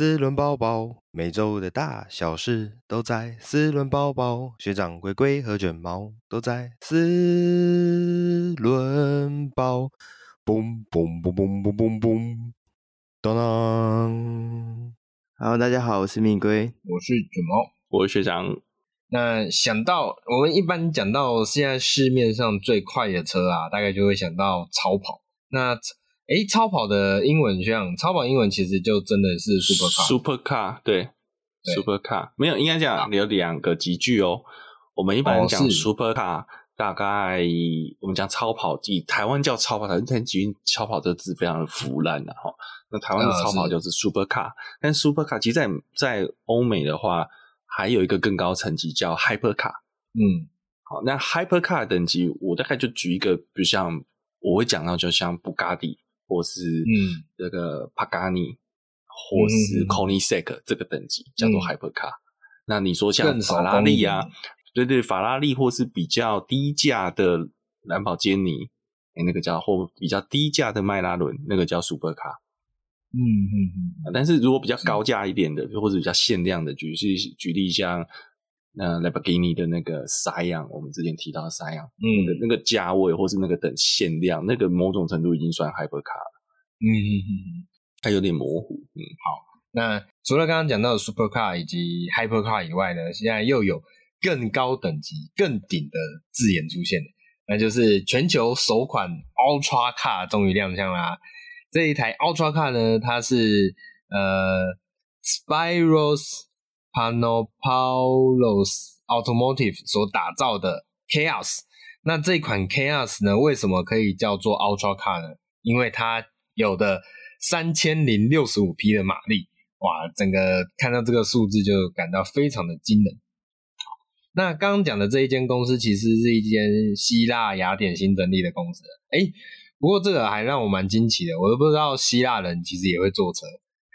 四轮包包，每周的大小事都在四轮包包。学长龟龟和卷毛都在四轮包。嘣嘣嘣嘣嘣嘣嘣，当当。Hello，大家好，我是蜜龟，我是卷毛，我是学长。那想到我们一般讲到现在市面上最快的车啊，大概就会想到超跑。那诶，超跑的英文像超跑英文其实就真的是 supercar，supercar 对，对，supercar 没有应该讲有两个级距哦。我们一般讲 supercar，大概我们讲超跑，以台湾叫超跑，台湾其实超跑这个字非常的腐烂的哈。那台湾的超跑就是 supercar，但 supercar 其实在在欧美的话，还有一个更高层级叫 hypercar。嗯，好，那 hypercar 等级，我大概就举一个，比如像我会讲到，就像布加迪。或是嗯，这个帕加尼，或是 Koenigsegg 这个等级叫做 Hypercar。那你说像法拉利啊，对对，法拉利或是比较低价的兰博基尼，哎，那个叫或比较低价的迈拉伦，那个叫 Supercar。嗯嗯嗯。但是如果比较高价一点的，或者比较限量的，举是举例像。那兰博基尼的那个 Scion，我们之前提到的 Scion，嗯，那个价位或是那个等限量，那个某种程度已经算 Hypercar 了，嗯嗯嗯嗯，它有点模糊，嗯，好，那除了刚刚讲到的 Supercar 以及 Hypercar 以外呢，现在又有更高等级、更顶的字眼出现，那就是全球首款 Ultra Car 终于亮相啦。这一台 Ultra Car 呢，它是呃 Spyros。Panopoulos Automotive 所打造的 Chaos，那这款 Chaos 呢，为什么可以叫做 Ultra Car 呢？因为它有的三千零六十五匹的马力，哇，整个看到这个数字就感到非常的惊人。那刚刚讲的这一间公司其实是一间希腊雅典新成立的公司，诶，不过这个还让我蛮惊奇的，我都不知道希腊人其实也会坐车。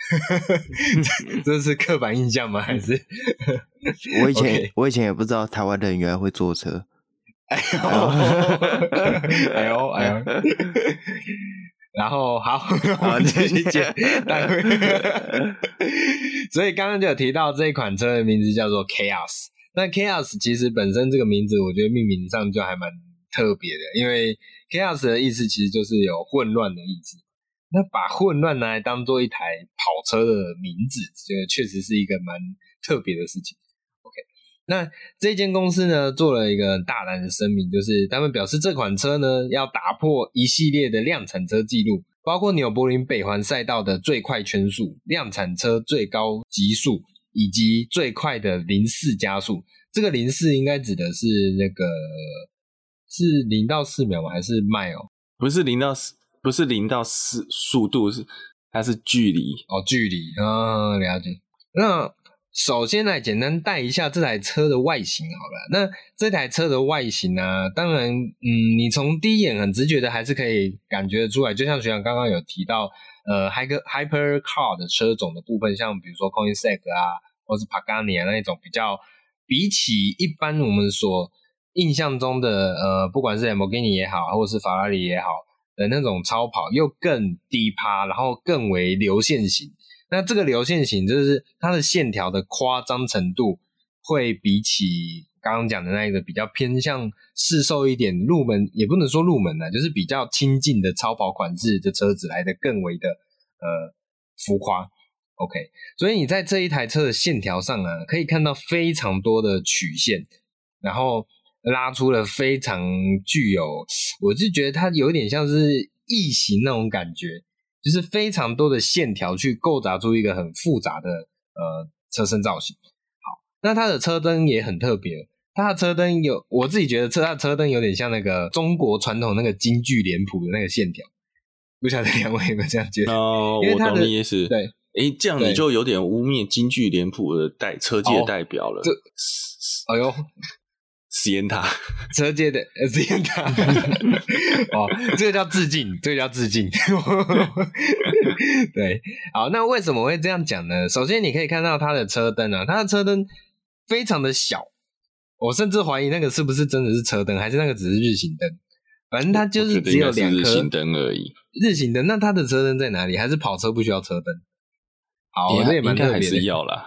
这是刻板印象吗？还是 我以前、okay. 我以前也不知道台湾人原来会坐车。哎呦哎呦哎呦！然后好，好继续讲。所以刚刚就有提到这一款车的名字叫做 Chaos。那 Chaos 其实本身这个名字，我觉得命名上就还蛮特别的，因为 Chaos 的意思其实就是有混乱的意思。那把混乱拿来当做一台跑车的名字，这个确实是一个蛮特别的事情。OK，那这间公司呢，做了一个大胆的声明，就是他们表示这款车呢要打破一系列的量产车记录，包括纽柏林北环赛道的最快圈速、量产车最高极速以及最快的零四加速。这个零四应该指的是那个是零到四秒吗？还是迈哦？不是零到四。不是零到四速度，是它是距离哦，距离啊，了解。那首先来简单带一下这台车的外形好了。那这台车的外形呢、当然，嗯，你从第一眼很直觉的还是可以感觉得出来，就像学长刚刚有提到，呃，hyper hyper car 的车种的部分，像比如说 c o i n s e g 啊，或是 Pagani 啊那种比较，比起一般我们所印象中的，呃，不管是 Lamborghini 也好，或是法拉利也好。的那种超跑又更低趴，然后更为流线型。那这个流线型就是它的线条的夸张程度，会比起刚刚讲的那一个比较偏向市售一点、入门也不能说入门呢，就是比较亲近的超跑款式的车子来的更为的呃浮夸。OK，所以你在这一台车的线条上啊，可以看到非常多的曲线，然后。拉出了非常具有，我是觉得它有点像是异形那种感觉，就是非常多的线条去构造出一个很复杂的呃车身造型。好，那它的车灯也很特别，它的车灯有我自己觉得车它的车灯有点像那个中国传统那个京剧脸谱的那个线条，不晓得两位有没有这样觉得？哦，因为它的我懂你意思。对，诶，这样你就有点污蔑京剧脸谱的代车界代表了。这，哎呦。实验塔车界的实验塔哦，这个叫致敬，这个叫致敬。对，好，那为什么会这样讲呢？首先，你可以看到它的车灯啊，它的车灯非常的小，我甚至怀疑那个是不是真的是车灯，还是那个只是日行灯。反正它就是只有两颗日行灯而已。日行灯，那它的车灯在哪里？还是跑车不需要车灯？好，这也蛮特别的。还是要啦，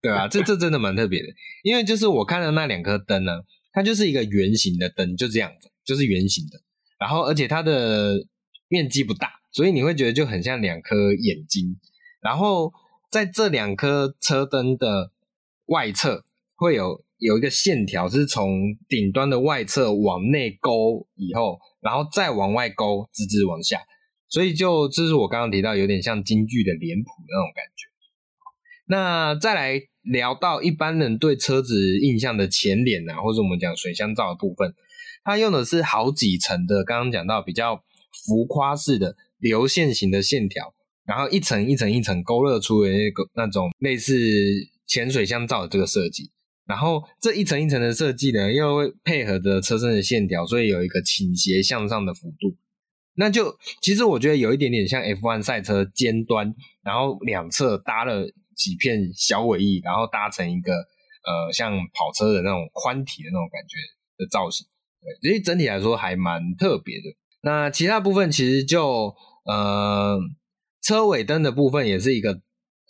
对啊，这这真的蛮特别的，因为就是我看到那两颗灯呢，它就是一个圆形的灯，就这样子，就是圆形的，然后而且它的面积不大，所以你会觉得就很像两颗眼睛，然后在这两颗车灯的外侧会有。有一个线条是从顶端的外侧往内勾以后，然后再往外勾，直直往下，所以就这是我刚刚提到有点像京剧的脸谱那种感觉。那再来聊到一般人对车子印象的前脸啊，或者我们讲水箱罩的部分，它用的是好几层的，刚刚讲到比较浮夸式的流线型的线条，然后一层一层一层勾勒出的那个那种类似潜水箱罩的这个设计。然后这一层一层的设计呢，又会配合着车身的线条，所以有一个倾斜向上的幅度。那就其实我觉得有一点点像 F1 赛车尖端，然后两侧搭了几片小尾翼，然后搭成一个呃像跑车的那种宽体的那种感觉的造型。对，所以整体来说还蛮特别的。那其他部分其实就呃车尾灯的部分也是一个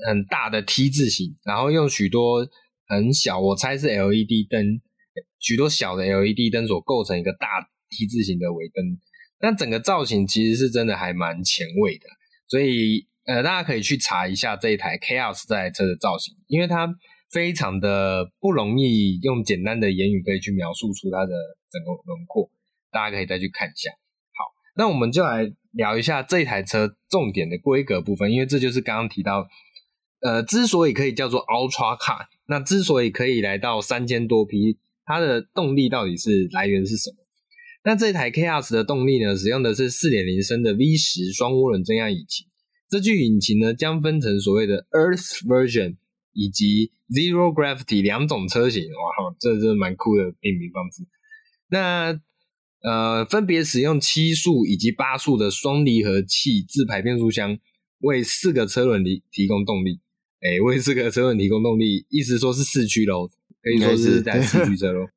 很大的 T 字形，然后用许多。很小，我猜是 LED 灯，许多小的 LED 灯所构成一个大 T 字形的尾灯。但整个造型其实是真的还蛮前卫的，所以呃，大家可以去查一下这一台 Chaos 这台车的造型，因为它非常的不容易用简单的言语可以去描述出它的整个轮廓，大家可以再去看一下。好，那我们就来聊一下这台车重点的规格部分，因为这就是刚刚提到，呃，之所以可以叫做 Ultra Car。那之所以可以来到三千多匹，它的动力到底是来源是什么？那这台 Chaos 的动力呢，使用的是四点零升的 V 十双涡轮增压引擎。这具引擎呢，将分成所谓的 Earth Version 以及 Zero Gravity 两种车型。哇，这这蛮酷的命名方式。那呃，分别使用七速以及八速的双离合器自排变速箱，为四个车轮提提供动力。哎、欸，为四个车轮提供动力，意思说是四驱喽，可以说是在四驱车喽。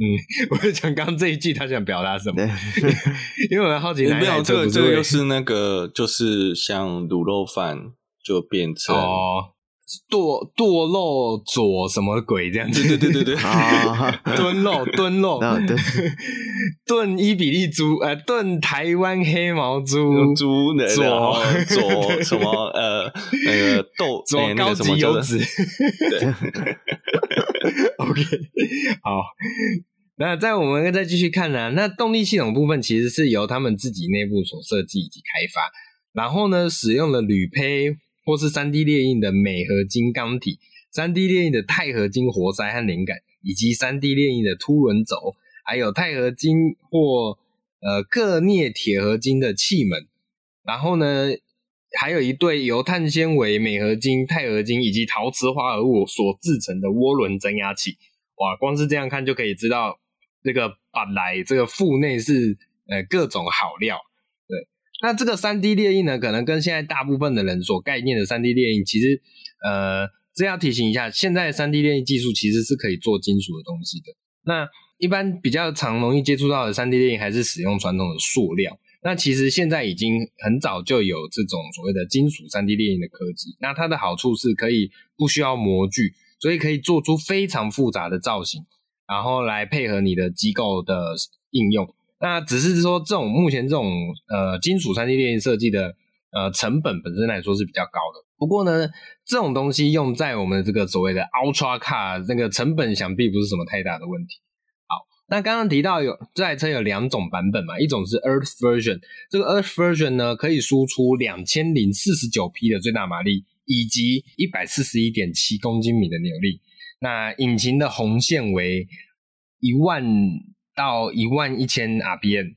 嗯，我就讲刚刚这一句，他想表达什么？因为我好奇哪一台车不是、欸、没有这个，这个就是那个，就是像卤肉饭就变成。哦。剁剁肉左什么鬼这样子？对对对对对，啊，炖 肉炖肉，炖伊比利猪，呃，炖台湾黑毛猪。猪左左什么呃那个豆左高级油脂。对，OK，好，那在我们再继续看呢，那动力系统部分其实是由他们自己内部所设计以及开发，然后呢，使用了铝胚。或是三 D 列印的镁合金钢体、三 D 列印的钛合金活塞和连杆，以及三 D 列印的凸轮轴，还有钛合金或呃铬镍铁合金的气门。然后呢，还有一对由碳纤维、镁合金、钛合金以及陶瓷化合物所制成的涡轮增压器。哇，光是这样看就可以知道，这个本来这个腹内是呃各种好料。对那这个三 D 列印呢，可能跟现在大部分的人所概念的三 D 列印，其实，呃，这要提醒一下，现在三 D 列印技术其实是可以做金属的东西的。那一般比较常容易接触到的三 D 列印，还是使用传统的塑料。那其实现在已经很早就有这种所谓的金属三 D 列印的科技。那它的好处是可以不需要模具，所以可以做出非常复杂的造型，然后来配合你的机构的应用。那只是说，这种目前这种呃金属 3D 列印设计的呃成本本身来说是比较高的。不过呢，这种东西用在我们这个所谓的 Ultra Car 那个成本想必不是什么太大的问题。好，那刚刚提到有这台车有两种版本嘛，一种是 Earth Version，这个 Earth Version 呢可以输出两千零四十九匹的最大马力，以及一百四十一点七公斤米的扭力。那引擎的红线为一万。到一万一千 RPM，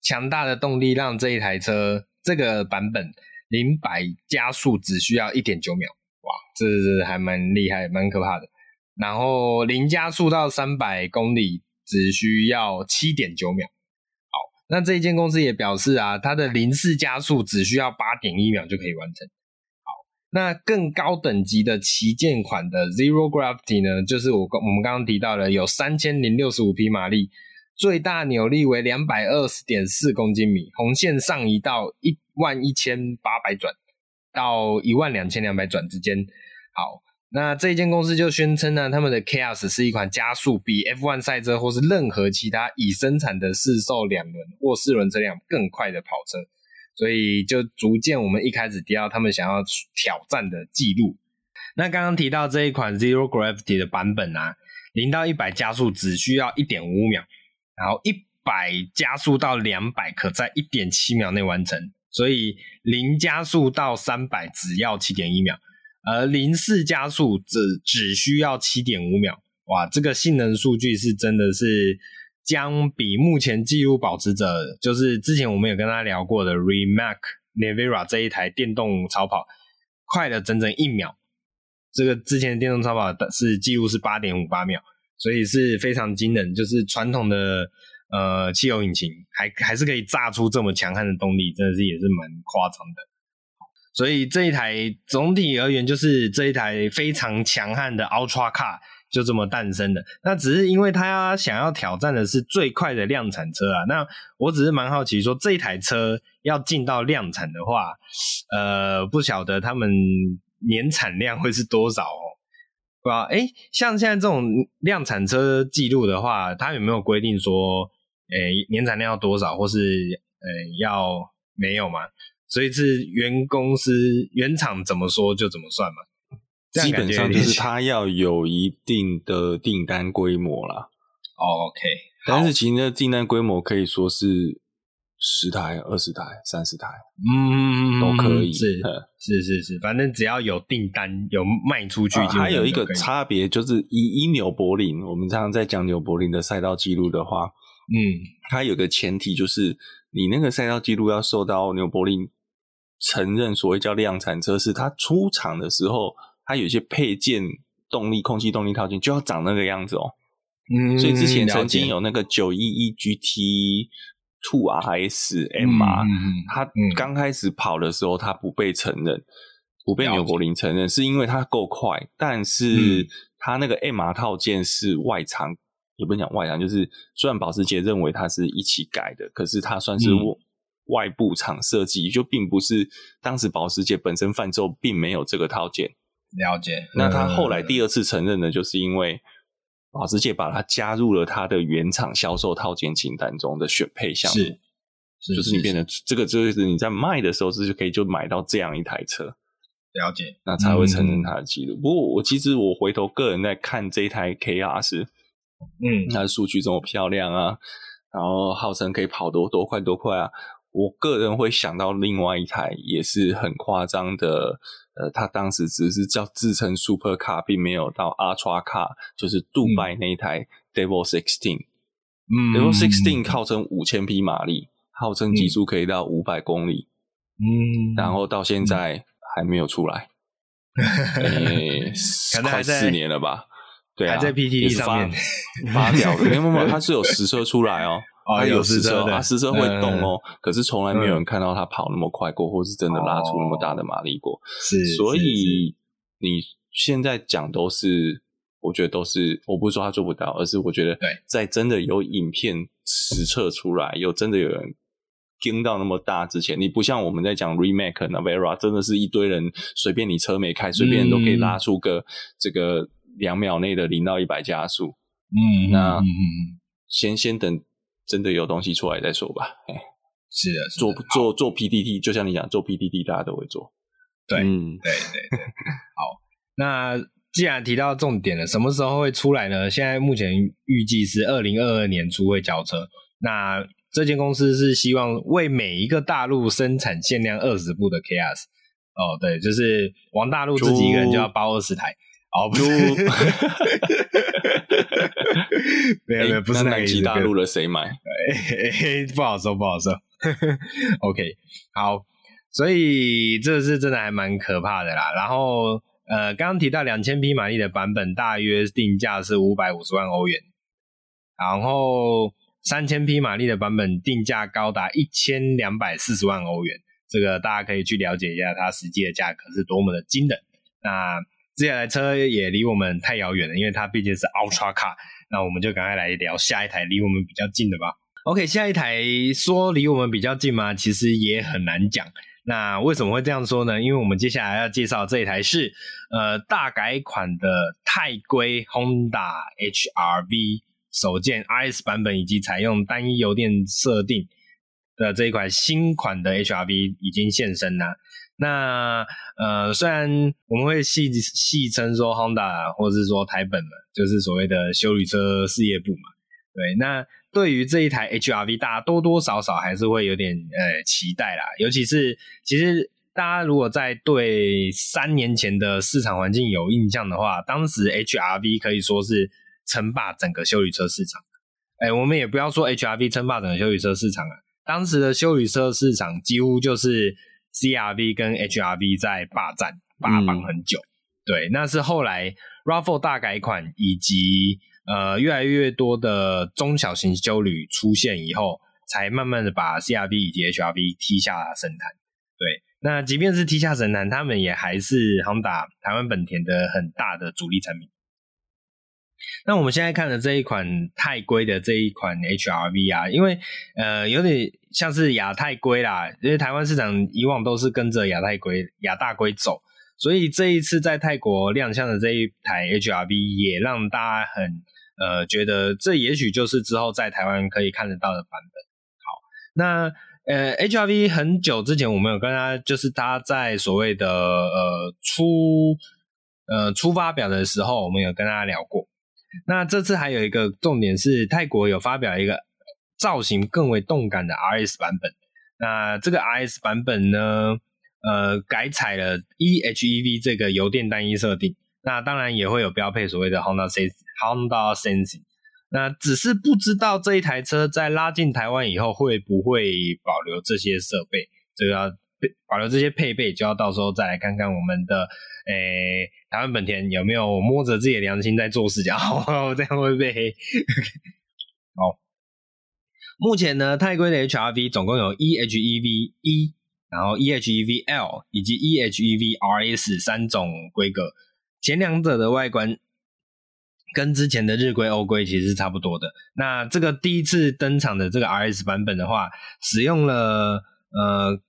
强大的动力让这一台车这个版本零百加速只需要一点九秒，哇，这是还蛮厉害，蛮可怕的。然后零加速到三百公里只需要七点九秒。好，那这一间公司也表示啊，它的零四加速只需要八点一秒就可以完成。那更高等级的旗舰款的 Zero Gravity 呢，就是我我们刚刚提到的有三千零六十五匹马力。最大扭力为两百二十点四公斤米，红线上移到一万一千八百转，到一万两千两百转之间。好，那这间公司就宣称呢，他们的 Chaos 是一款加速比 F1 赛车或是任何其他已生产的市售两轮或四轮车辆更快的跑车，所以就逐渐我们一开始提到他们想要挑战的记录。那刚刚提到这一款 Zero Gravity 的版本啊，零到一百加速只需要一点五秒，然后一百加速到两百可在一点七秒内完成，所以零加速到三百只要七点一秒，而零四加速只只需要七点五秒。哇，这个性能数据是真的是将比目前纪录保持者，就是之前我们有跟他聊过的 Rimac Nevera 这一台电动超跑快了整整一秒。这个之前的电动超跑的是记录是八点五八秒，所以是非常惊人。就是传统的呃汽油引擎还还是可以炸出这么强悍的动力，真的是也是蛮夸张的。所以这一台总体而言，就是这一台非常强悍的 Ultra Car 就这么诞生的。那只是因为他想要挑战的是最快的量产车啊。那我只是蛮好奇说，这一台车要进到量产的话，呃，不晓得他们。年产量会是多少哦？对吧？哎，像现在这种量产车记录的话，它有没有规定说，诶，年产量要多少，或是诶要没有嘛？所以是原公司原厂怎么说就怎么算嘛？基本上就是它要有一定的订单规模啦。OK，但是其实那订单规模可以说是。十台、二十台、三十台，嗯，都可以。是是是是，反正只要有订单有卖出去，还有一个差别就是以以纽柏林，我们常常在讲纽柏林的赛道记录的话，嗯，它有个前提就是你那个赛道记录要受到纽柏林承认，所谓叫量产车，是它出厂的时候，它有些配件、动力、空气动力套件就要长那个样子哦。嗯，所以之前曾经有那个九一一 GT。Two RS M 啊，它刚开始跑的时候，它不被承认，不被纽柏林承认，是因为它够快，但是它那个 M R 套件是外厂，也不能讲外厂，就是虽然保时捷认为它是一起改的，可是它算是外部厂设计，就并不是当时保时捷本身贩售并没有这个套件。了解。那他后来第二次承认呢，就是因为。保时捷把它加入了它的原厂销售套件清单中的选配项目，是，是就是你变成这个，就是你在卖的时候，是就可以就买到这样一台车，了解，那才会承认它的记录。嗯、不过我其实我回头个人在看这一台 KR，嗯，它的数据这么漂亮啊，然后号称可以跑多多快多快啊，我个人会想到另外一台也是很夸张的。呃，他当时只是叫自称 Super Car，并没有到 Ultra Car，就是杜拜那一台 Devil Sixteen。嗯，Devil Sixteen 号称五千匹马力，号称极速可以到五百公里。嗯，然后到现在还没有出来，欸、快四年了吧？对啊，还在 PTT 上面发表的，没有没有，它是有实车出来哦。啊，有实车，啊，实车会动哦，嗯，可是从来没有人看到它跑那么快过，嗯，或是真的拉出那么大的马力过。是，所以你现在讲都是，我觉得都是，我不是说他做不到，而是我觉得，在真的有影片实测出来，有真的有人听到那么大之前，你不像我们在讲 Remake Navera，真的是一堆人随便你车没开，随便人都可以拉出个这个两秒内的零到一百加速。嗯，那先先等。真的有东西出来再说吧。哎，是的，做做做 PDT，就像你讲，做 PDT，大家都会做。对，嗯，对对对。好，那既然提到重点了，什么时候会出来呢？现在目前预计是二零二二年初会交车。那这间公司是希望为每一个大陆生产限量二十部的 Chaos。哦，对，就是王大陆自己一个人就要包二十台。哦，不，没有没有，不是那个意思。大陆的谁买？哎，不好说，不好说。OK，好，所以这是真的还蛮可怕的啦。然后，呃，刚刚提到两千匹马力的版本，大约定价是五百五十万欧元。然后，三千匹马力的版本定价高达一千两百四十万欧元。这个大家可以去了解一下，它实际的价格是多么的惊人。那这台车也离我们太遥远了，因为它毕竟是 Ultra Car。那我们就赶快来聊下一台离我们比较近的吧。OK，下一台说离我们比较近吗？其实也很难讲。那为什么会这样说呢？因为我们接下来要介绍这一台是呃大改款的泰规 Honda HR-V 首件 RS 版本，以及采用单一油电设定的这一款新款的 HR-V 已经现身了。那呃，虽然我们会戏戏称说 Honda 或是说台本嘛，就是所谓的修旅车事业部嘛，对，那。对于这一台 HR-V，大家多多少少还是会有点呃期待啦。尤其是其实大家如果在对三年前的市场环境有印象的话，当时 HR-V 可以说是称霸整个修旅车市场。哎，我们也不要说 HR-V 称霸整个修旅车市场啊，当时的修旅车市场几乎就是 CR-V 跟 HR-V 在霸占霸榜很久。嗯、对，那是后来 RAV4 大改款以及。呃，越来越多的中小型休旅出现以后，才慢慢的把 CR-V 以及 HR-V 踢下神坛。对，那即便是踢下神坛，他们也还是 Honda 台湾本田的很大的主力产品。那我们现在看的这一款泰龟的这一款 HR-V 啊，因为呃有点像是亚太龟啦，因为台湾市场以往都是跟着亚太龟、亚大龟走，所以这一次在泰国亮相的这一台 HR-V 也让大家很。呃，觉得这也许就是之后在台湾可以看得到的版本。好，那呃，HR-V 很久之前我们有跟他，就是他在所谓的呃初呃初发表的时候，我们有跟大家聊过。那这次还有一个重点是，泰国有发表一个造型更为动感的 RS 版本。那这个 RS 版本呢，呃，改采了 eHEV 这个油电单一设定。那当然也会有标配所谓的 Honda SE，Honda Sense 那只是不知道这一台车在拉进台湾以后会不会保留这些设备，这个要保留这些配备，就要到时候再来看看我们的诶、台湾本田有没有摸着自己的良心在做事情，哦，这样会不会被黑？好，目前呢，泰龟的 HR-V 总共有 eHEV 一然后 eHEV L 以及 eHEV RS 三种规格。前两者的外观跟之前的日规、欧规其实是差不多的。那这个第一次登场的这个 RS 版本的话，使用了呃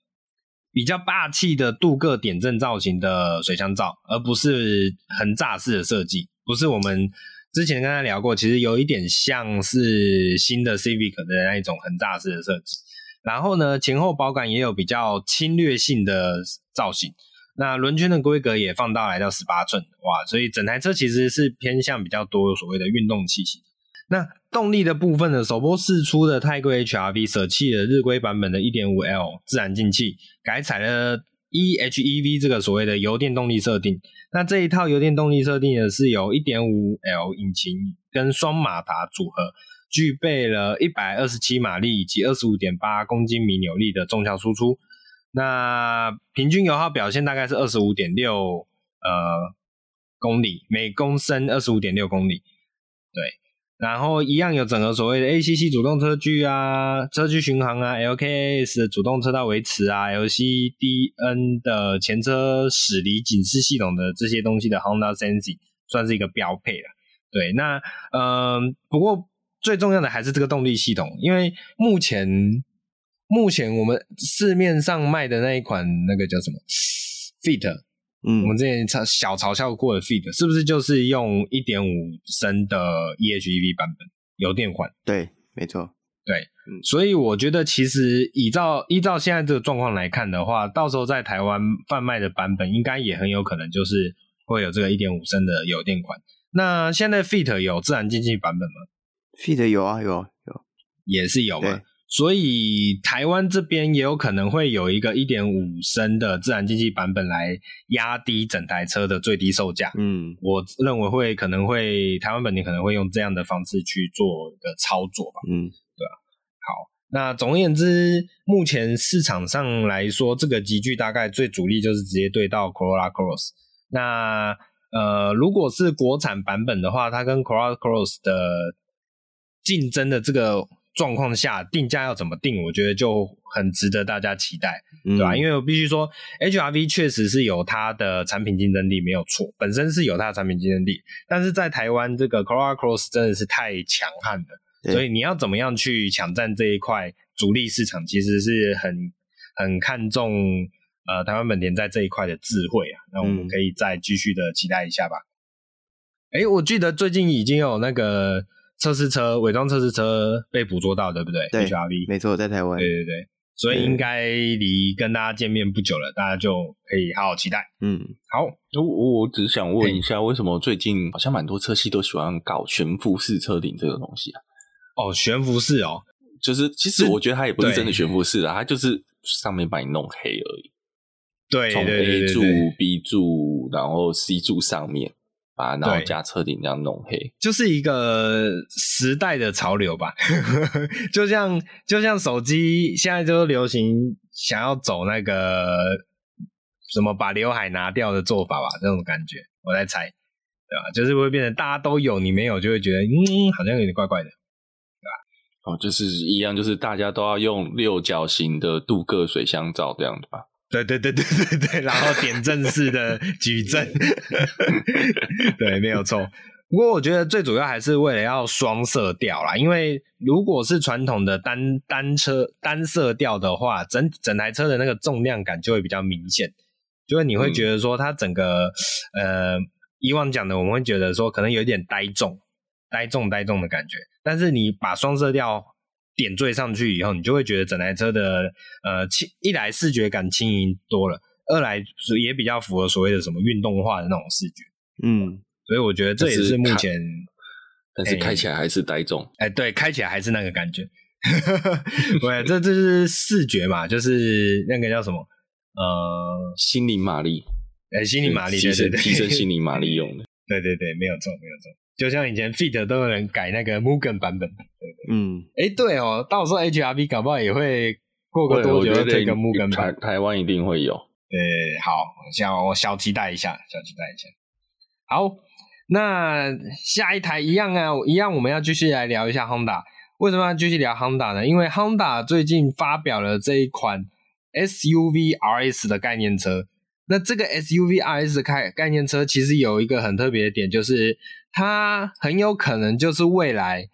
比较霸气的镀铬点阵造型的水箱罩，而不是横栅式的设计。不是我们之前跟他聊过，其实有一点像是新的 Civic 的那一种横栅式的设计。然后呢，前后保杆也有比较侵略性的造型。那轮圈的规格也放大来到十八寸，哇！所以整台车其实是偏向比较多所谓的运动气息。那动力的部分呢，首波试出的泰龟 HR-V 舍弃了日规版本的 1.5L 自然进气，改采了 eHEV 这个所谓的油电动力设定。那这一套油电动力设定呢，是由 1.5L 引擎跟双马达组合，具备了127马力以及25.8公斤米扭力的重效输出。那平均油耗表现大概是二十五点六呃公里每公升二十五点六公里，对，然后一样有整个所谓的 ACC 主动车距啊、车距巡航啊、LKS 的主动车道维持啊、LCDN 的前车驶离警示系统的这些东西的 Honda Sensing 算是一个标配了。对，那嗯、不过最重要的还是这个动力系统，因为目前。目前我们市面上卖的那一款那个叫什么 Fit，嗯，我们之前嘲小嘲笑过的 Fit，是不是就是用一点五升的 eHEV 版本油电款？对，没错，对，嗯，所以我觉得其实依照依照现在这个状况来看的话，到时候在台湾贩卖的版本应该也很有可能就是会有这个一点五升的油电款。那现在 Fit 有自然进气版本吗？Fit 有啊，有有，也是有嘛。所以台湾这边也有可能会有一个一点五升的自然进气版本来压低整台车的最低售价。嗯，我认为会可能会台湾本地可能会用这样的方式去做一个操作吧。嗯，对啊。好，那总而言之，目前市场上来说，这个集聚大概最主力就是直接对到 Corolla Cross。那呃，如果是国产版本的话，它跟 Corolla Cross 的竞争的这个。状况下定价要怎么定？我觉得就很值得大家期待，嗯、对吧？因为我必须说，HR-V 确实是有它的产品竞争力，没有错，本身是有它的产品竞争力。但是在台湾，这个 Corolla Cross 真的是太强悍了，所以你要怎么样去抢占这一块主力市场，其实是很很看重呃台湾本田在这一块的智慧啊，那我们可以再继续的期待一下吧。哎、我记得最近已经有那个测试车伪装测试车被捕捉到，对不对？对，HRV，没错，在台湾。对对对。所以应该离跟大家见面不久了，大家就可以好好期待。嗯，好，我我只是想问一下，为什么最近好像蛮多车系都喜欢搞悬浮式车顶这个东西啊？哦，悬浮式哦，就是其实我觉得它也不是真的悬浮式啊，它就是上面把你弄黑而已。对，从 A 柱、B 柱，然后 C 柱上面。把然后加车顶这样弄黑，就是一个时代的潮流吧。就像就像手机现在就流行想要走那个什么把刘海拿掉的做法吧，这种感觉我在猜，对吧？就是会变成大家都有，你没有就会觉得嗯，好像有点怪怪的，对吧？哦，就是一样，就是大家都要用六角形的镀铬水箱罩这样的吧。对对对对对对，然后点阵式的矩阵，对，没有错。不过我觉得最主要还是为了要双色调啦，因为如果是传统的单单车单色调的话，整整台车的那个重量感就会比较明显，就是你会觉得说它整个、嗯、呃以往讲的我们会觉得说可能有一点呆重、呆重、呆重的感觉，但是你把双色调。点缀上去以后，你就会觉得整台车的呃轻，一来视觉感轻盈多了，二来也比较符合所谓的什么运动化的那种视觉。嗯，所以我觉得这也是目前，但是开起来还是呆重。哎、欸欸，对，开起来还是那个感觉。对，这这是视觉嘛，就是那个叫什么呃，心灵马力。哎、欸，心灵马力，提升对对对提升心灵马力用的。对对对，没有错，没有错。就像以前 Fit 都有人改那个 Mugen 版本，对对嗯，哎、欸，对哦，到时候 HRV 搞不好也会过个多久这个 Mugen 版，台台湾一定会有。对，好，小我小期待一下，小期待一下。好，那下一台一样啊，一样我们要继续来聊一下 Honda。为什么要继续聊 Honda 呢？因为 Honda 最近发表了这一款 SUV RS 的概念车。那这个 SUV RS 的概概念车其实有一个很特别的点，就是它很有可能就是未来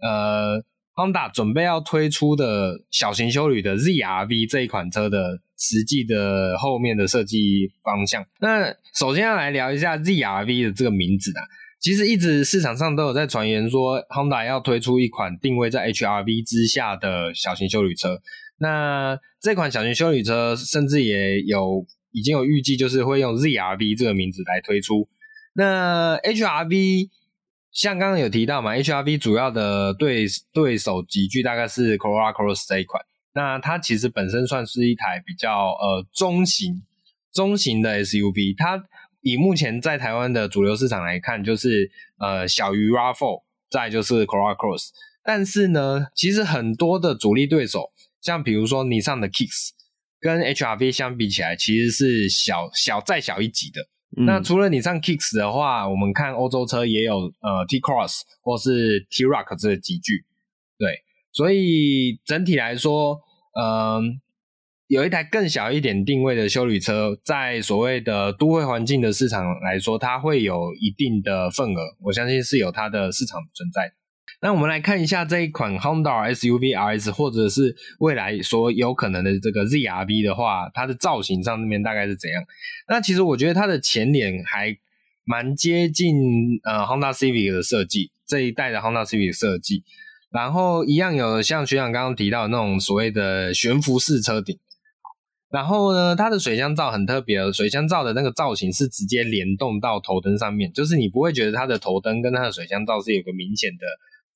呃 Honda 准备要推出的小型休旅的 ZRV 这一款车的实际的后面的设计方向。那首先要来聊一下 ZRV 的这个名字啊，其实一直市场上都有在传言说 Honda 要推出一款定位在 HRV 之下的小型休旅车。那这款小型休旅车甚至也有。已经有预计，就是会用 ZRV 这个名字来推出。那 HRV 像刚刚有提到嘛，HRV 主要的对对手级距大概是 Corolla Cross 这一款。那它其实本身算是一台比较呃中型中型的 SUV。它以目前在台湾的主流市场来看，就是呃小于 RAV4，再就是 Corolla Cross。但是呢，其实很多的主力对手，像比如说 Nissan 的 Kicks。跟 HRV 相比起来，其实是小小再小一级的。那除了你上 Kicks 的话，我们看欧洲车也有呃 T Cross 或是 T Rock 这几句。对，所以整体来说，嗯、有一台更小一点定位的修理车，在所谓的都会环境的市场来说，它会有一定的份额。我相信是有它的市场存在的。那我们来看一下这一款 Honda SUV RS，或者是未来所有可能的这个 ZRV 的话，它的造型上面大概是怎样？那其实我觉得它的前脸还蛮接近呃 Honda Civic 的设计，这一代的 Honda Civic 设计，然后一样有像学长刚刚提到的那种所谓的悬浮式车顶，然后呢，它的水箱罩很特别，水箱罩的那个造型是直接联动到头灯上面，就是你不会觉得它的头灯跟它的水箱罩是有个明显的。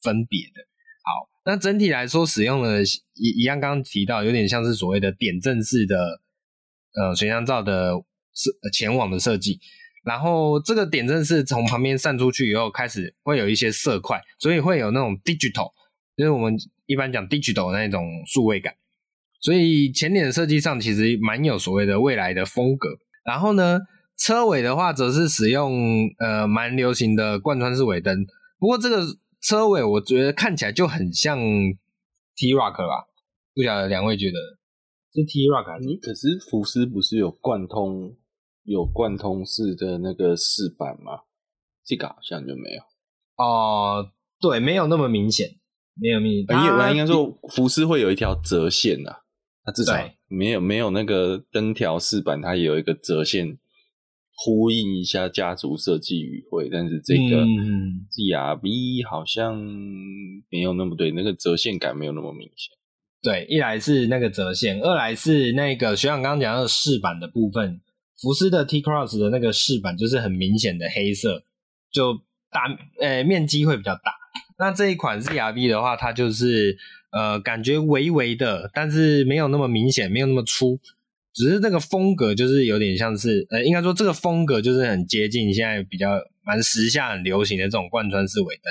分别的，好，那整体来说，使用的一一样，刚刚提到有点像是所谓的点阵式的呃水箱罩的设前网的设计，然后这个点阵式从旁边散出去以后，开始会有一些色块，所以会有那种 digital，就是我们一般讲 digital 那种数位感，所以前脸设计上其实蛮有所谓的未来的风格。然后呢，车尾的话则是使用呃蛮流行的贯穿式尾灯，不过这个。车尾我觉得看起来就很像 T Rock 吧，不晓得两位觉得是 T Rock 还是？你可是福斯不是有贯通有贯通式的那个饰板吗？这个好像就没有。哦，对，没有那么明显，没有明显。应该应该说福斯会有一条折线啊，它至少没有没有那个灯条饰板，它也有一个折线。呼应一下家族设计语汇，但是这个 ZR-V 好像没有那么对，那个折线感没有那么明显。对，一来是那个折线，二来是那个学长刚刚讲到的饰板的部分，福斯的 T-Cross 的那个饰板就是很明显的黑色，就大呃、欸、面积会比较大。那这一款 ZR-V 的话，它就是呃感觉微微的，但是没有那么明显，没有那么粗。只是那个风格就是有点像是，呃，应该说这个风格就是很接近现在比较蛮时下很流行的这种贯穿式尾灯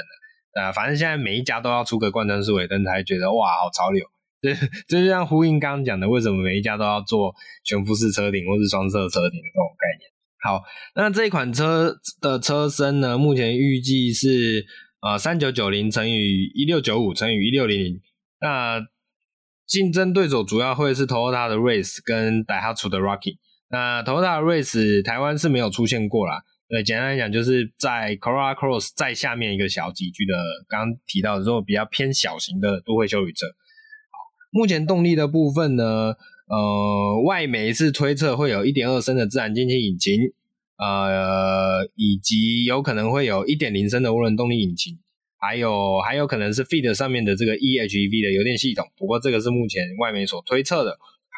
的，啊，反正现在每一家都要出个贯穿式尾灯，才觉得哇，好潮流。这 就像呼应刚刚讲的，为什么每一家都要做全幅式车顶或是双色车顶的这种概念。好，那这一款车的车身呢，目前预计是呃三九九零乘以一六九五乘以一六零零，那。竞争对手主要会是 Toyota 的 Race 跟 Daihatsu 的 Rocky。那 Toyota 的 Race 台湾是没有出现过啦。对，简单来讲，就是在 Corolla Cross 再下面一个小级距的，刚刚提到的这种比较偏小型的都会休旅车。好，目前动力的部分呢，呃，外媒是推测会有1.2升的自然进气引擎，呃，以及有可能会有1.0升的涡轮动力引擎。还有还有可能是 Fit 上面的这个 e:HEV 的油电系统，不过这个是目前外媒所推测的。好，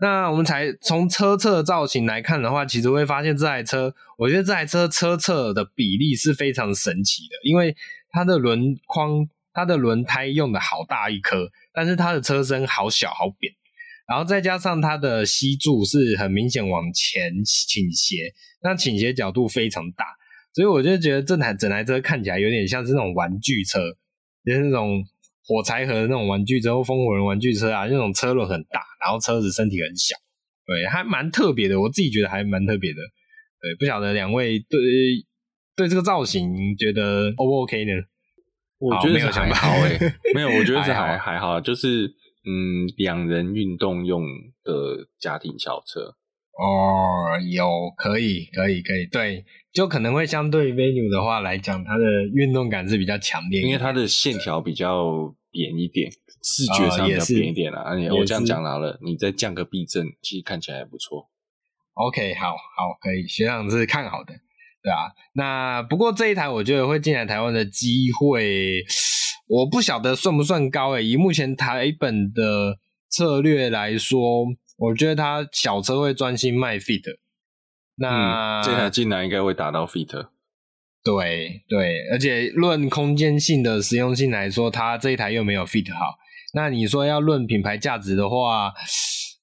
那我们才从车侧造型来看的话，其实会发现这台车，我觉得这台车车侧的比例是非常神奇的，因为它的轮框、它的轮胎用的好大一颗，但是它的车身好小好扁，然后再加上它的吸柱是很明显往前倾斜，那倾斜角度非常大。所以我就觉得这台整台车看起来有点像是那种玩具车，就是那种火柴盒的那种玩具车或风火轮玩具车啊，那种车轮很大，然后车子身体很小，对，还蛮特别的。我自己觉得还蛮特别的。对，不晓得两位对对这个造型觉得 O 不 OK 呢？我觉得还好诶、欸，没有，我觉得是还 好还好，就是嗯，两人运动用的家庭小车。哦，有可以可以可以，对，就可能会相对于 Venue 的话来讲，它的运动感是比较强烈，因为它的线条比较扁一点，视觉上比较扁一点啦。而且、哦、我这样讲好了，你再降个避震，其实看起来还不错。OK，好好可以，学长是看好的，对啊。那不过这一台我觉得会进来台湾的机会，我不晓得算不算高诶、欸。以目前台本的策略来说。我觉得它小车会专心卖 Fit，那、嗯、这台进来应该会达到 Fit。对对，而且论空间性的实用性来说，它这一台又没有 Fit 好。那你说要论品牌价值的话，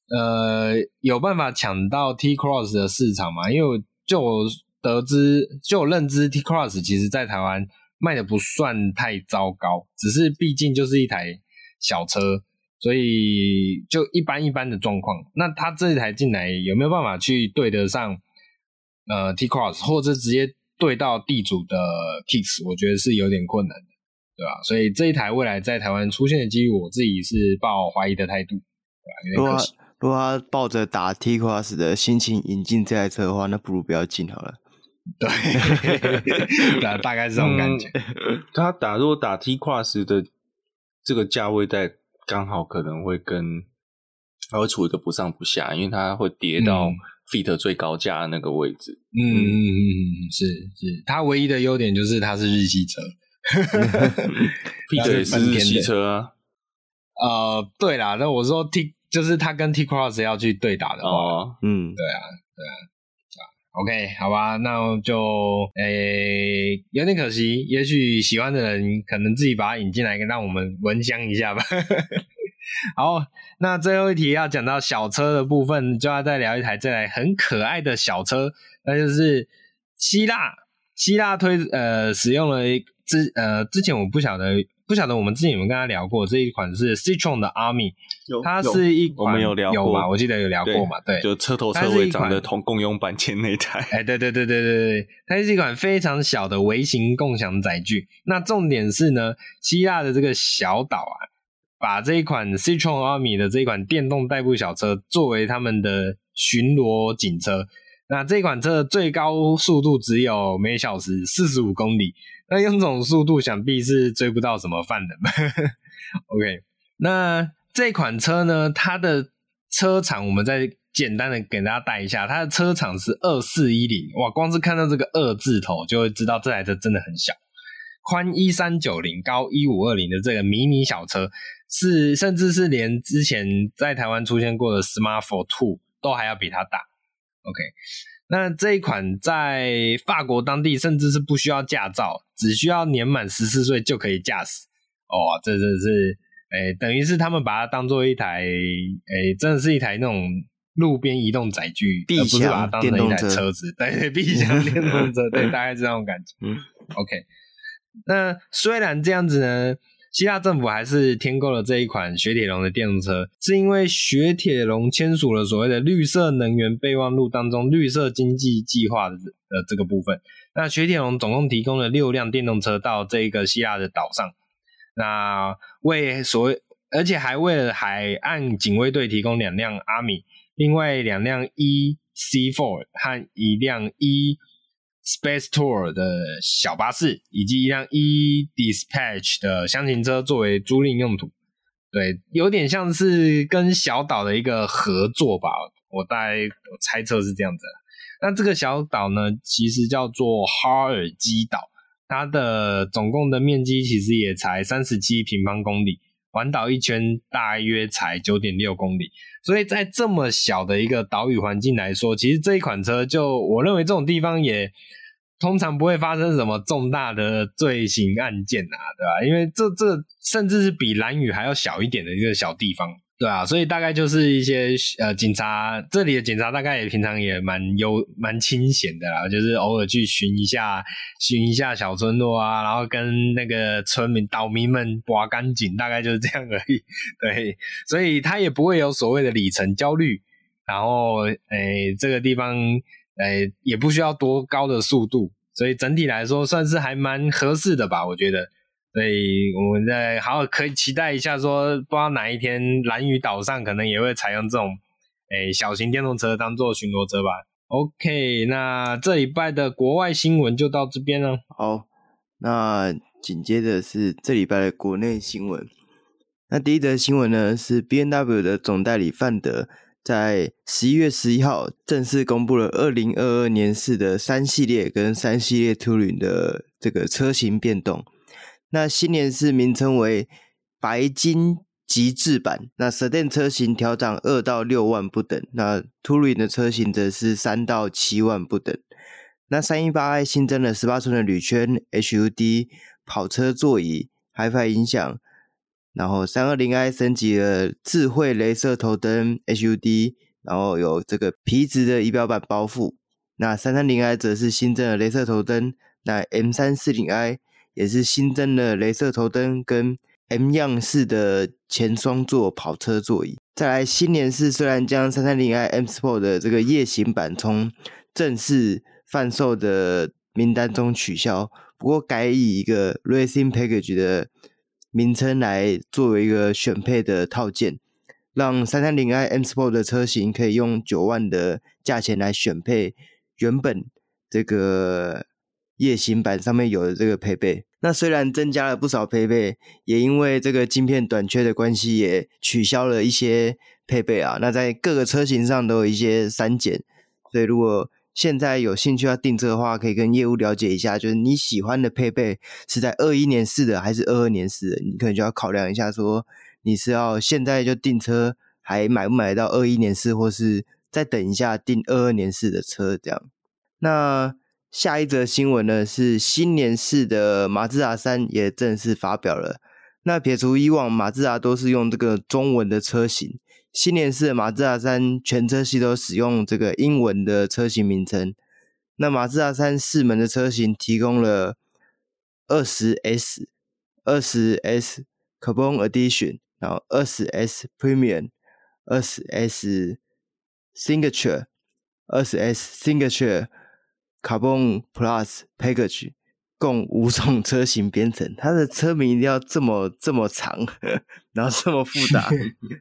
呃，有办法抢到 T Cross 的市场吗？因为就我得知，就我认知，T Cross 其实在台湾卖的不算太糟糕，只是毕竟就是一台小车。所以就一般一般的状况，那它这一台进来有没有办法去对得上呃 T Cross，或者直接对到地主的 Kicks？我觉得是有点困难的，对吧？所以这一台未来在台湾出现的机遇，我自己是抱怀疑的态度，对吧？有点可惜。如果他抱着打 T Cross 的心情引进这台车的话，那不如不要进好了。对，大概是这种感觉。嗯、他打如果打 T Cross 的这个价位带。刚好可能会跟它会处一个不上不下，因为它会跌到 Fit 最高价的那个位置。嗯嗯嗯嗯，是是，它唯一的优点就是它是日系车，Fit 也是日系车啊。呃，对啦，那我说 T 就是它跟 T Cross 要去对打的话，哦、嗯，对啊，对啊。OK，好吧，那就诶、欸、有点可惜，也许喜欢的人可能自己把它引进来，让我们闻香一下吧。好，那最后一题要讲到小车的部分，就要再聊一台这台很可爱的小车，那就是希腊，希腊推呃使用了之呃之前我不晓得。不晓得我们之前有没有跟他聊过这一款是 Citroen 的 Army，它是一款我们有聊过嘛？我记得有聊过嘛？对，就车头车尾长得同共用版前那台。哎，对对对对对对，它是一款非常小的微型共享载具。那重点是呢，希腊的这个小岛啊，把这一款 Citroen Army 的这一款电动代步小车作为他们的巡逻警车。那这款车的最高速度只有每小时四十五公里。那用这种速度，想必是追不到什么犯人。OK，那这款车呢，它的车长我们再简单的给大家带一下，它的车长是二四一零，哇，光是看到这个二字头就会知道这台车真的很小，宽一三九零，高一五二零的这个迷你小车，是甚至是连之前在台湾出现过的 Smart Fortwo Two 都还要比它大。OK，那这一款在法国当地甚至是不需要驾照，只需要年满十四岁就可以驾驶。哦，这真的是，哎、欸，等于是他们把它当做一台，哎、欸，真的是一台那种路边移动载具，而不是把它当成一台车子。对对，必享电动车，对，大概是这种感觉。嗯，OK。那虽然这样子呢，希腊政府还是添购了这一款雪铁龙的电动车，是因为雪铁龙签署了所谓的绿色能源备忘录当中绿色经济计划的呃这个部分。那雪铁龙总共提供了六辆电动车到这个希腊的岛上。那为所，而且还为了海岸警卫队提供两辆阿米，另外两辆 E C Four 和一辆 E Space Tour 的小巴士，以及一辆 E Dispatch 的厢型车作为租赁用途。对，有点像是跟小岛的一个合作吧，我大概我猜测是这样子。那这个小岛呢，其实叫做哈尔基岛。它的总共的面积其实也才三十七平方公里，环岛一圈大约才九点六公里，所以在这么小的一个岛屿环境来说，其实这一款车就我认为这种地方也通常不会发生什么重大的罪行案件啊，对吧？因为这这甚至是比蓝屿还要小一点的一个小地方。对啊，所以大概就是一些呃警察，这里的警察大概也平常也蛮悠蛮清闲的啦，就是偶尔去巡一下巡一下小村落啊，然后跟那个村民岛民们刮干净，大概就是这样而已。对，所以他也不会有所谓的里程焦虑，然后诶、这个地方诶、也不需要多高的速度，所以整体来说算是还蛮合适的吧，我觉得。所以我们在好好可以期待一下，说不知道哪一天蓝屿岛上可能也会采用这种诶、小型电动车当做巡逻车吧。OK，那这礼拜的国外新闻就到这边了。好，那紧接着是这礼拜的国内新闻。那第一则新闻呢是 B N W 的总代理范德在十一月十一号正式公布了二零二二年式的三系列跟三系列 Touring 的这个车型变动。那新年式名称为白金极致版，那 Sedan 车型调涨二到六万不等，那 Touring 的车型则是三到七万不等。那三一八 i 新增了十八寸的铝圈 HUD 跑车座椅，HiFi 音响，然后三二零 i 升级了智慧镭射头灯 HUD，然后有这个皮质的仪表板包覆。那三三零 i 则是新增了镭射头灯，那 M 三四零 i。也是新增了镭射头灯跟 M 样式的前双座跑车座椅。再来，新年式虽然将 330i M Sport 的这个夜行版从正式贩售的名单中取消，不过改以一个 Racing Package 的名称来作为一个选配的套件，让 330i M Sport 的车型可以用九万的价钱来选配原本这个。夜行版上面有的这个配备，那虽然增加了不少配备，也因为这个晶片短缺的关系，也取消了一些配备啊。那在各个车型上都有一些删减，所以如果现在有兴趣要订车的话，可以跟业务了解一下，就是你喜欢的配备是在二一年式的还是二二年式的，你可能就要考量一下，说你是要现在就订车，还买不买到二一年式，或是再等一下订二二年式的车这样。那。下一则新闻呢，是新年式的马自达三也正式发表了。那撇除以往马自达都是用这个中文的车型，新年式的马自达三全车系都使用这个英文的车型名称。那马自达三四门的车型提供了二十 S、二十 S Carbon Edition，然后二十 S Premium、二十 S Signature、二十 S Signature。Carbon Plus Package 共五种车型编成，它的车名一定要这么这么长，然后这么复杂，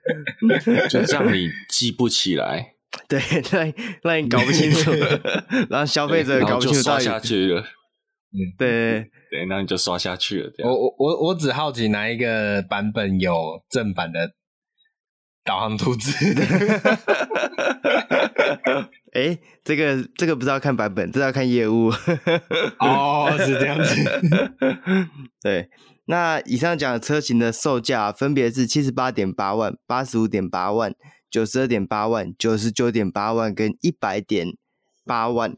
就让你记不起来。对，让让你搞不清楚，然后消费者搞不清楚，刷下去了。嗯，对对，那你就刷下去了。我我我我只好奇哪一个版本有正版的导航图纸。哎、欸，这个这个不知道看版本，这要看业务。哦，是这样子。对，那以上讲的车型的售价分别是七十八点八万、八十五点八万、九十二点八万、九十九点八万跟一百点八万。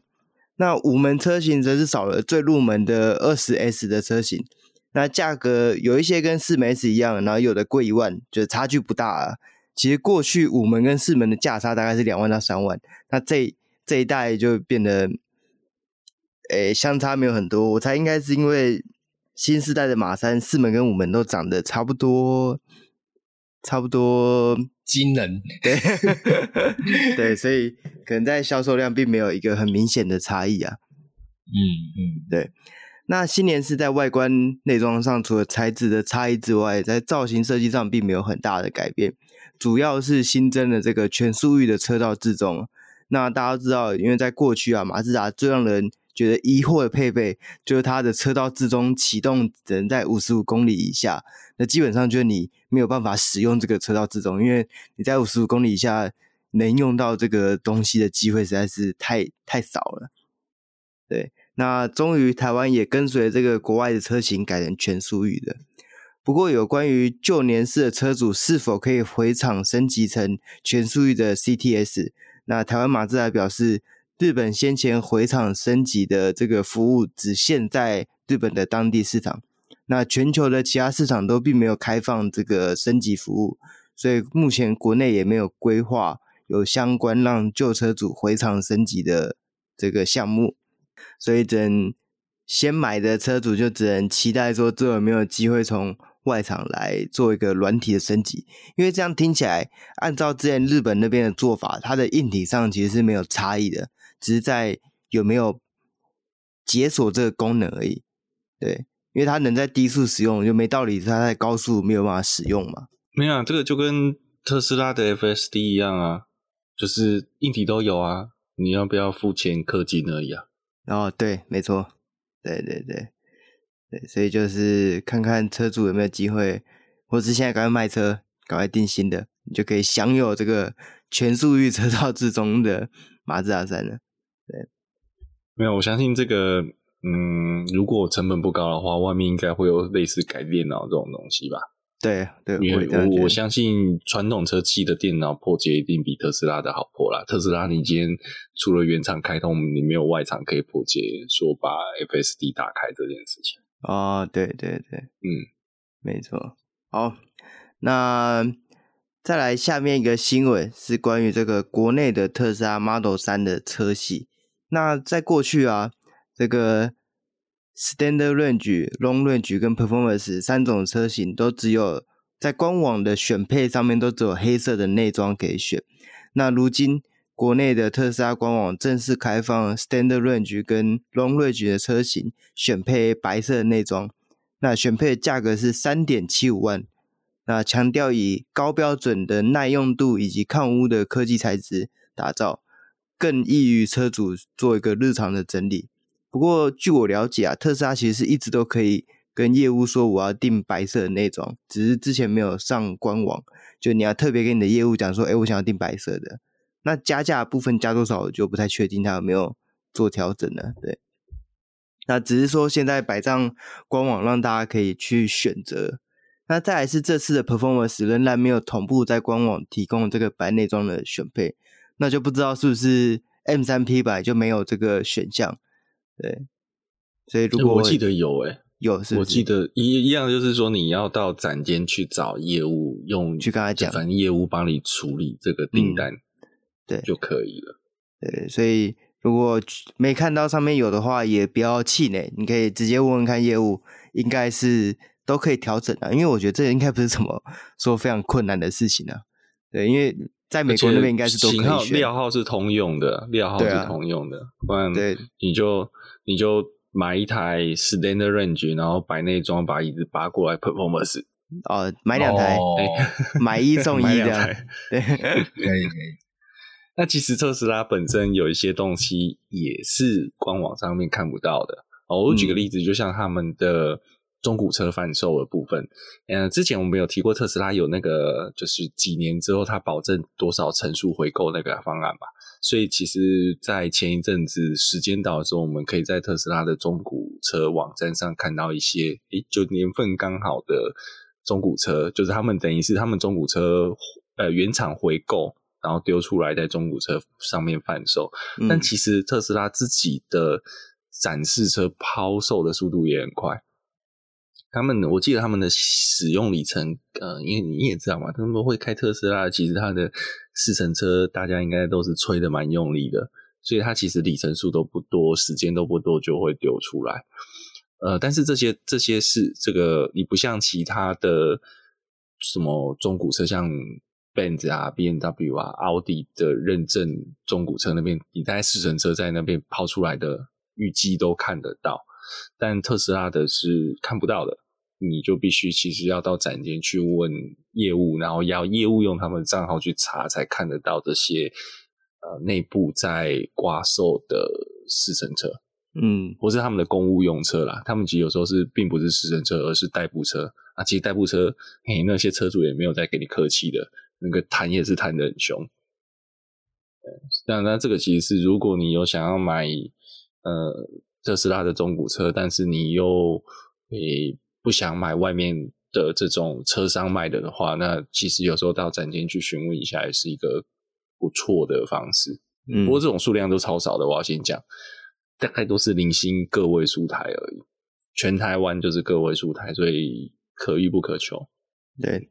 那五门车型则是少了最入门的二十 S 的车型。那价格有一些跟四门 S 一样，然后有的贵一万，就差距不大啊。其实过去五门跟四门的价差大概是两万到三万，那这这一代就变得，诶，相差没有很多。我猜应该是因为新时代的马三四门跟五门都长得差不多，差不多惊人，对 对，所以可能在销售量并没有一个很明显的差异啊。嗯嗯，对。那新年是在外观内装上，除了材质的差异之外，在造型设计上并没有很大的改变。主要是新增了这个全速域的车道自动。那大家知道，因为在过去啊，马自达最让人觉得疑惑的配备，就是它的车道自动启动只能在五十五公里以下。那基本上就是你没有办法使用这个车道自动，因为你在五十五公里以下能用到这个东西的机会实在是太太少了。对，那终于台湾也跟随这个国外的车型改成全速域的。不过，有关于旧年式的车主是否可以回厂升级成全速域的 CTS，那台湾马自达表示，日本先前回厂升级的这个服务只限在日本的当地市场，那全球的其他市场都并没有开放这个升级服务，所以目前国内也没有规划有相关让旧车主回厂升级的这个项目，所以等先买的车主就只能期待说，最后有没有机会从外厂来做一个软体的升级，因为这样听起来，按照之前日本那边的做法，它的硬体上其实是没有差异的，只是在有没有解锁这个功能而已。对，因为它能在低速使用，就没道理它在高速没有办法使用嘛。没有啊，这个就跟特斯拉的 FSD 一样啊，就是硬体都有啊，你要不要付钱氪金而已啊？哦，对，没错，对对对。对，所以就是看看车主有没有机会，或是现在赶快卖车，赶快定新的，你就可以享有这个全速域车道之中的 马自达三了。对，没有，我相信这个，嗯，如果成本不高的话，外面应该会有类似改电脑这种东西吧？对对，因为我我相信传统车企的电脑破解一定比特斯拉的好破啦。特斯拉你今天除了原厂开通，你没有外厂可以破解，说把 FSD 打开这件事情。哦，对对对，嗯，没错。好，那再来下面一个新闻是关于这个国内的特斯拉 Model 3的车系。那在过去啊，这个 Standard Range、Long Range 跟 Performance 三种车型都只有在官网的选配上面都只有黑色的内装可以选。那如今，国内的特斯拉官网正式开放 Standard Range 跟 Long Range 的车型选配白色的内装，那选配的价格是三点七五万，那强调以高标准的耐用度以及抗污的科技材质打造，更易于车主做一个日常的整理。不过据我了解啊，特斯拉其实是一直都可以跟业务说我要订白色的内装，只是之前没有上官网，就你要特别跟你的业务讲说，哎，我想要订白色的。那加价部分加多少，我就不太确定他有没有做调整了。对，那只是说现在百丈官网让大家可以去选择。那再来是这次的 Performance 仍然没有同步在官网提供这个白内装的选配，那就不知道是不是 M 三 P 版就没有这个选项。对，所以如果我，我记得有诶、欸，有是，是，我记得一一样，就是说你要到展间去找业务用去跟他讲，反正业务帮你处理这个订单。嗯对，就可以了。对，所以如果没看到上面有的话，也不要气馁，你可以直接问问看业务，应该是都可以调整的。因为我觉得这应该不是什么说非常困难的事情呢。对，因为在美国那边应该是都可以选，型号料号是通用的，料号是通用的，啊、不然对你就你就买一台 Standard Range，然后白内装，把椅子拔过来 Performance。哦，买两台，买一送一的，对，可 以可以。那其实特斯拉本身有一些东西也是官网上面看不到的哦。我举个例子，就像他们的中古车贩售的部分，呃，之前我们有提过特斯拉有那个，就是几年之后它保证多少成数回购那个方案吧。所以其实，在前一阵子时间到的时候，我们可以在特斯拉的中古车网站上看到一些，诶，就年份刚好的中古车，就是他们等于是他们中古车呃原厂回购，然后丢出来在中古车上面贩售。嗯。但其实特斯拉自己的展示车抛售的速度也很快。他们，我记得他们的使用里程，呃，因为你也知道嘛，他们会开特斯拉，其实它的试乘车大家应该都是吹得蛮用力的，所以它其实里程数都不多，时间都不多就会丢出来。呃，但是这些这些是这个，你不像其他的什么中古车，像 Benz 啊、BMW 啊、奥迪的认证中古车那边，你在试乘车在那边抛出来的预计都看得到。但特斯拉的是看不到的，你就必须其实要到展间去问业务，然后要业务用他们的账号去查，才看得到这些呃内部在挂售的试乘车，嗯，或是他们的公务用车啦。他们其实有时候是并不是试乘车，而是代步车啊。其实代步车，嘿，那些车主也没有在给你客气的，那个谈也是谈的很凶。那那这个其实是如果你有想要买呃。特斯拉的中古车，但是你又诶、欸、不想买外面的这种车商卖的的话，那其实有时候到展间去询问一下，也是一个不错的方式。嗯，不过这种数量都超少的，我要先讲，大概都是零星个位数台而已，全台湾就是个位数台，所以可遇不可求。对，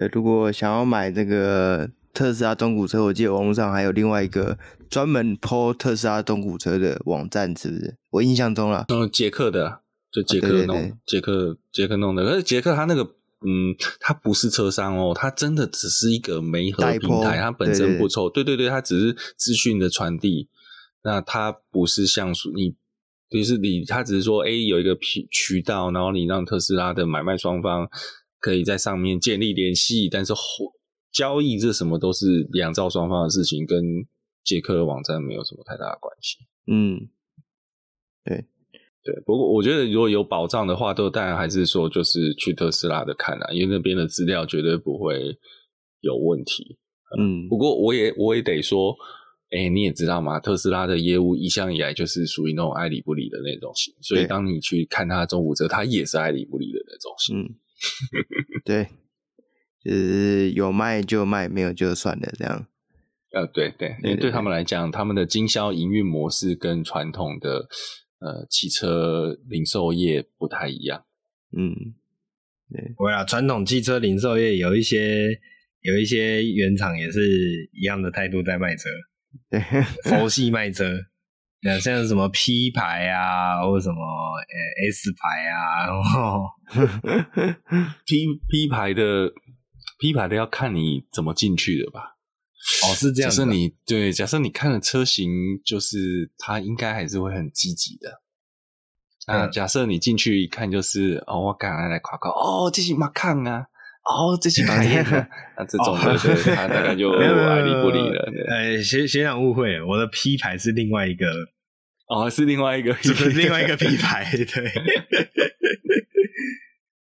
呃，如果想要买这个。特斯拉中古车，我记得网络上还有另外一个专门 po 特斯拉中古车的网站，是不是？我印象中了，嗯，捷克的，就捷克弄，捷克捷克弄的。可是捷克他那个，嗯，它不是车商哦，它真的只是一个媒合平台，他本身不抽。对对对，他只是资讯的传递。那它不是像说你，就是你，它只是说，哎，有一个渠渠道，然后你让特斯拉的买卖双方可以在上面建立联系，但是后。交易这什么都是两造双方的事情，跟捷克的网站没有什么太大的关系。嗯，对对。不过我觉得如果有保障的话，都当然还是说就是去特斯拉的看啊，因为那边的资料绝对不会有问题。嗯。不过我也我也得说，哎、欸，你也知道嘛，特斯拉的业务一向以来就是属于那种爱理不理的那种型，所以当你去看他的中古车，他也是爱理不理的那种型。嗯，对。就是有卖就卖，没有就算了，这样。呃，对对，因为对他们来讲，他们的经销营运模式跟传统的呃汽车零售业不太一样。嗯，对。对啊，传统汽车零售业有一些有一些原厂也是一样的态度在卖车，对，佛系卖车。像像什么 P 牌啊，或者什么呃 S 牌啊，然后 P P 牌的。P 牌的要看你怎么进去的吧？哦，是这样。假设你对，假设你看的车型，就是它应该还是会很积极的。啊、嗯，假设你进去一看，就是哦，我刚来来夸夸，哦，这是马康啊，哦，这是马耶，那 这种的，对，他大概就 爱理不理了。呃，学学长误会了，我的 P 牌是另外一个，哦，是另外一个，是另外一个 P 牌，对。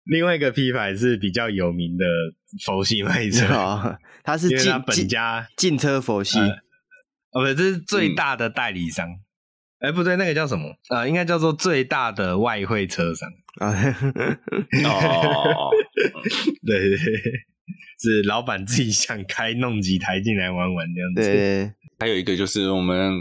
另外一个 P 牌是比较有名的佛系卖 车，哦、他是进本家进车佛系，呃、哦不，这是最大的代理商。哎、嗯，不对，那个叫什么？呃，应该叫做最大的外汇车商啊。哦，对 对，是老板自己想开弄几台进来玩玩这样子。对，还有一个就是我们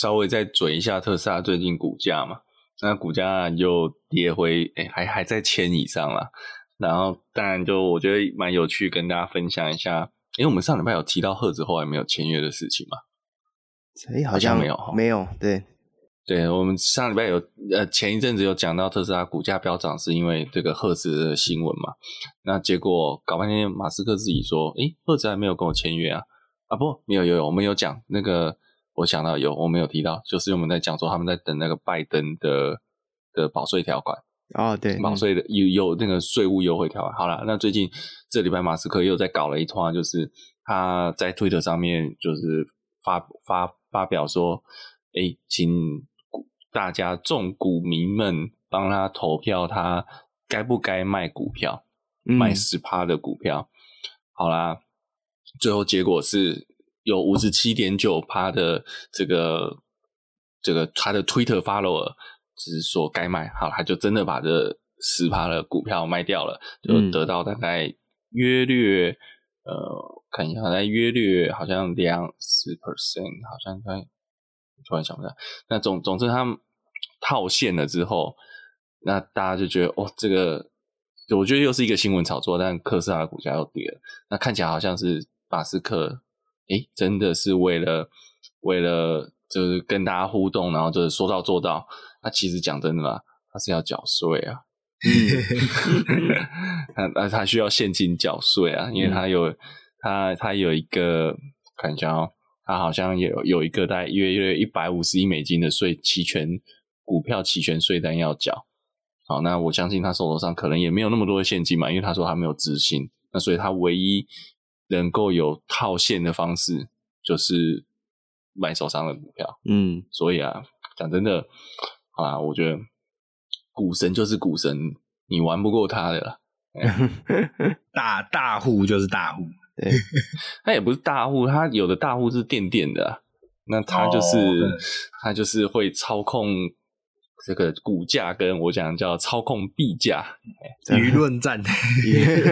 稍微再嘴一下特斯拉最近股价嘛。那股价又跌回，哎、欸、还还在千以上了。然后当然就我觉得蛮有趣，跟大家分享一下。因为我们上礼拜有提到赫子后来没有签约的事情嘛？哎好像没有，没有。对，对，我们上礼拜有呃前一阵子有讲到特斯拉股价飙涨是因为这个赫兹的新闻嘛？那结果搞半天，马斯克自己说，诶赫兹还没有跟我签约啊？啊不，没有有有，我们有讲那个。我想到有，我没有提到，就是我们在讲说他们在等那个拜登的的保税条款哦，对，保税的有有那个税务优惠条款。好了，那最近这礼拜马斯克又在搞了一通，就是他在推特上面就是发发发表说，哎，请大家众股民们帮他投票，他该不该卖股票，嗯卖十趴的股票。好啦，最后结果是有五十七点九趴的这个这个他的 Twitter follower 只是说该卖，好，他就真的把这十趴的股票卖掉了，就得到大概约略、嗯、呃，看一下，大概约略好像两十 percent，好像在突然想不起来。那总总之他套现了之后，那大家就觉得哦，这个。我觉得又是一个新闻炒作，但特斯拉的股价又跌了。那看起来好像是马斯克，诶，真的是为了为了就是跟大家互动，然后就是说到做到。那其实讲真的嘛，他是要缴税啊，嗯，他他需要现金缴税啊，因为他有、嗯、他他有一个看一下哦，他好像有有一个大概约约一百五十亿美金的税期权股票期权税单要缴。好，那我相信他手头上可能也没有那么多的现金嘛，因为他说他没有资金，那所以他唯一能够有套现的方式就是卖手上的股票。嗯，所以啊，讲真的，啊，我觉得股神就是股神，你玩不过他的。大大户就是大户，对，他也不是大户，他有的大户是垫垫的，啊，那他就是、哦、他就是会操控。这个股价跟我讲叫操控币价，舆论战，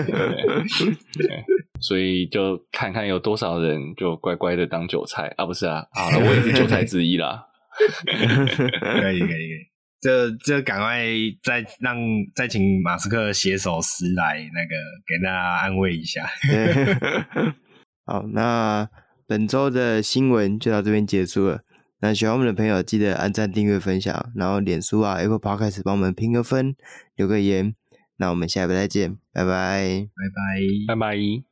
所以就看看有多少人就乖乖的当韭菜啊，不是啊，好了，我也是韭菜之一啦。可以可以可以，这这赶快再让再请马斯克写首诗来那个给大家安慰一下。好，那本周的新闻就到这边结束了。那喜欢我们的朋友，记得按赞、订阅、分享，然后脸书啊、Apple Podcast 帮我们评个分、留个言。那我们下一回再见，拜拜，拜拜，拜拜。